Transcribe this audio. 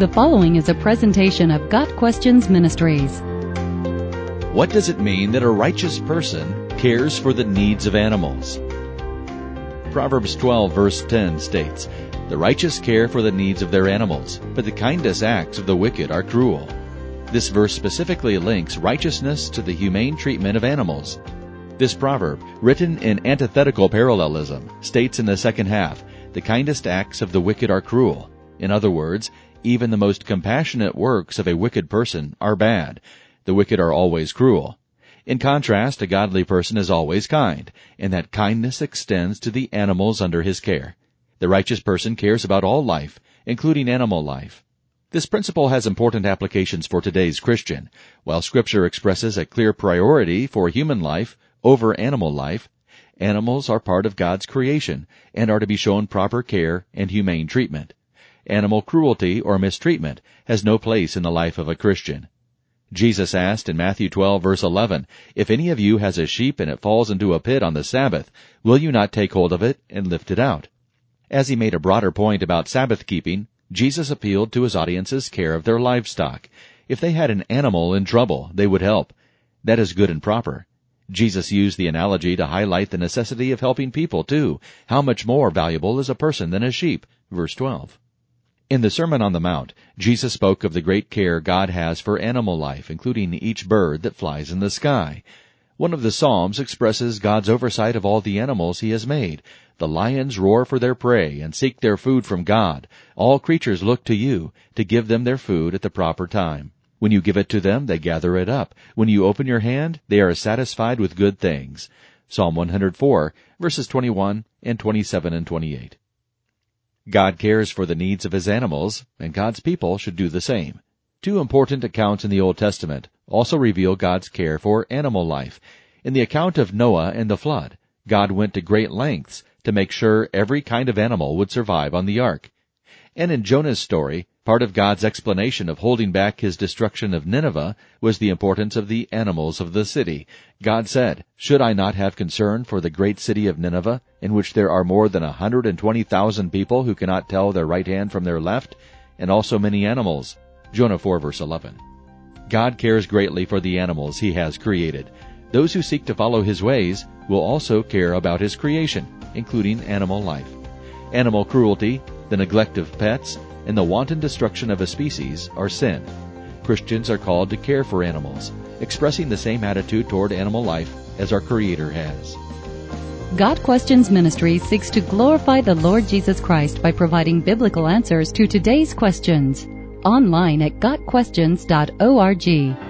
The following is a presentation of Got Questions Ministries. What does it mean that a righteous person cares for the needs of animals? Proverbs 12 verse 10 states, The righteous care for the needs of their animals, but the kindest acts of the wicked are cruel. This verse specifically links righteousness to the humane treatment of animals. This proverb, written in antithetical parallelism, states in the second half, The kindest acts of the wicked are cruel. In other words, even the most compassionate works of a wicked person are bad. The wicked are always cruel. In contrast, a godly person is always kind, and that kindness extends to the animals under his care. The righteous person cares about all life, including animal life. This principle has important applications for today's Christian. While Scripture expresses a clear priority for human life over animal life, animals are part of God's creation and are to be shown proper care and humane treatment. Animal cruelty or mistreatment has no place in the life of a Christian. Jesus asked in Matthew 12 verse 11, If any of you has a sheep and it falls into a pit on the Sabbath, will you not take hold of it and lift it out? As he made a broader point about Sabbath keeping, Jesus appealed to his audience's care of their livestock. If they had an animal in trouble, they would help. That is good and proper. Jesus used the analogy to highlight the necessity of helping people too. How much more valuable is a person than a sheep? Verse 12. In the Sermon on the Mount, Jesus spoke of the great care God has for animal life, including each bird that flies in the sky. One of the Psalms expresses God's oversight of all the animals he has made. The lions roar for their prey and seek their food from God. All creatures look to you to give them their food at the proper time. When you give it to them, they gather it up. When you open your hand, they are satisfied with good things. Psalm 104, verses 21 and 27 and 28. God cares for the needs of his animals, and God's people should do the same. Two important accounts in the Old Testament also reveal God's care for animal life. In the account of Noah and the flood, God went to great lengths to make sure every kind of animal would survive on the ark. And in Jonah's story, part of God's explanation of holding back his destruction of Nineveh was the importance of the animals of the city. God said, Should I not have concern for the great city of Nineveh, in which there are more than a hundred and twenty thousand people who cannot tell their right hand from their left, and also many animals? Jonah 4 verse 11. God cares greatly for the animals he has created. Those who seek to follow his ways will also care about his creation, including animal life. Animal cruelty, the neglect of pets, and the wanton destruction of a species are sin. Christians are called to care for animals, expressing the same attitude toward animal life as our Creator has. Got Questions Ministry seeks to glorify the Lord Jesus Christ by providing biblical answers to today's questions. Online at GotQuestions.org.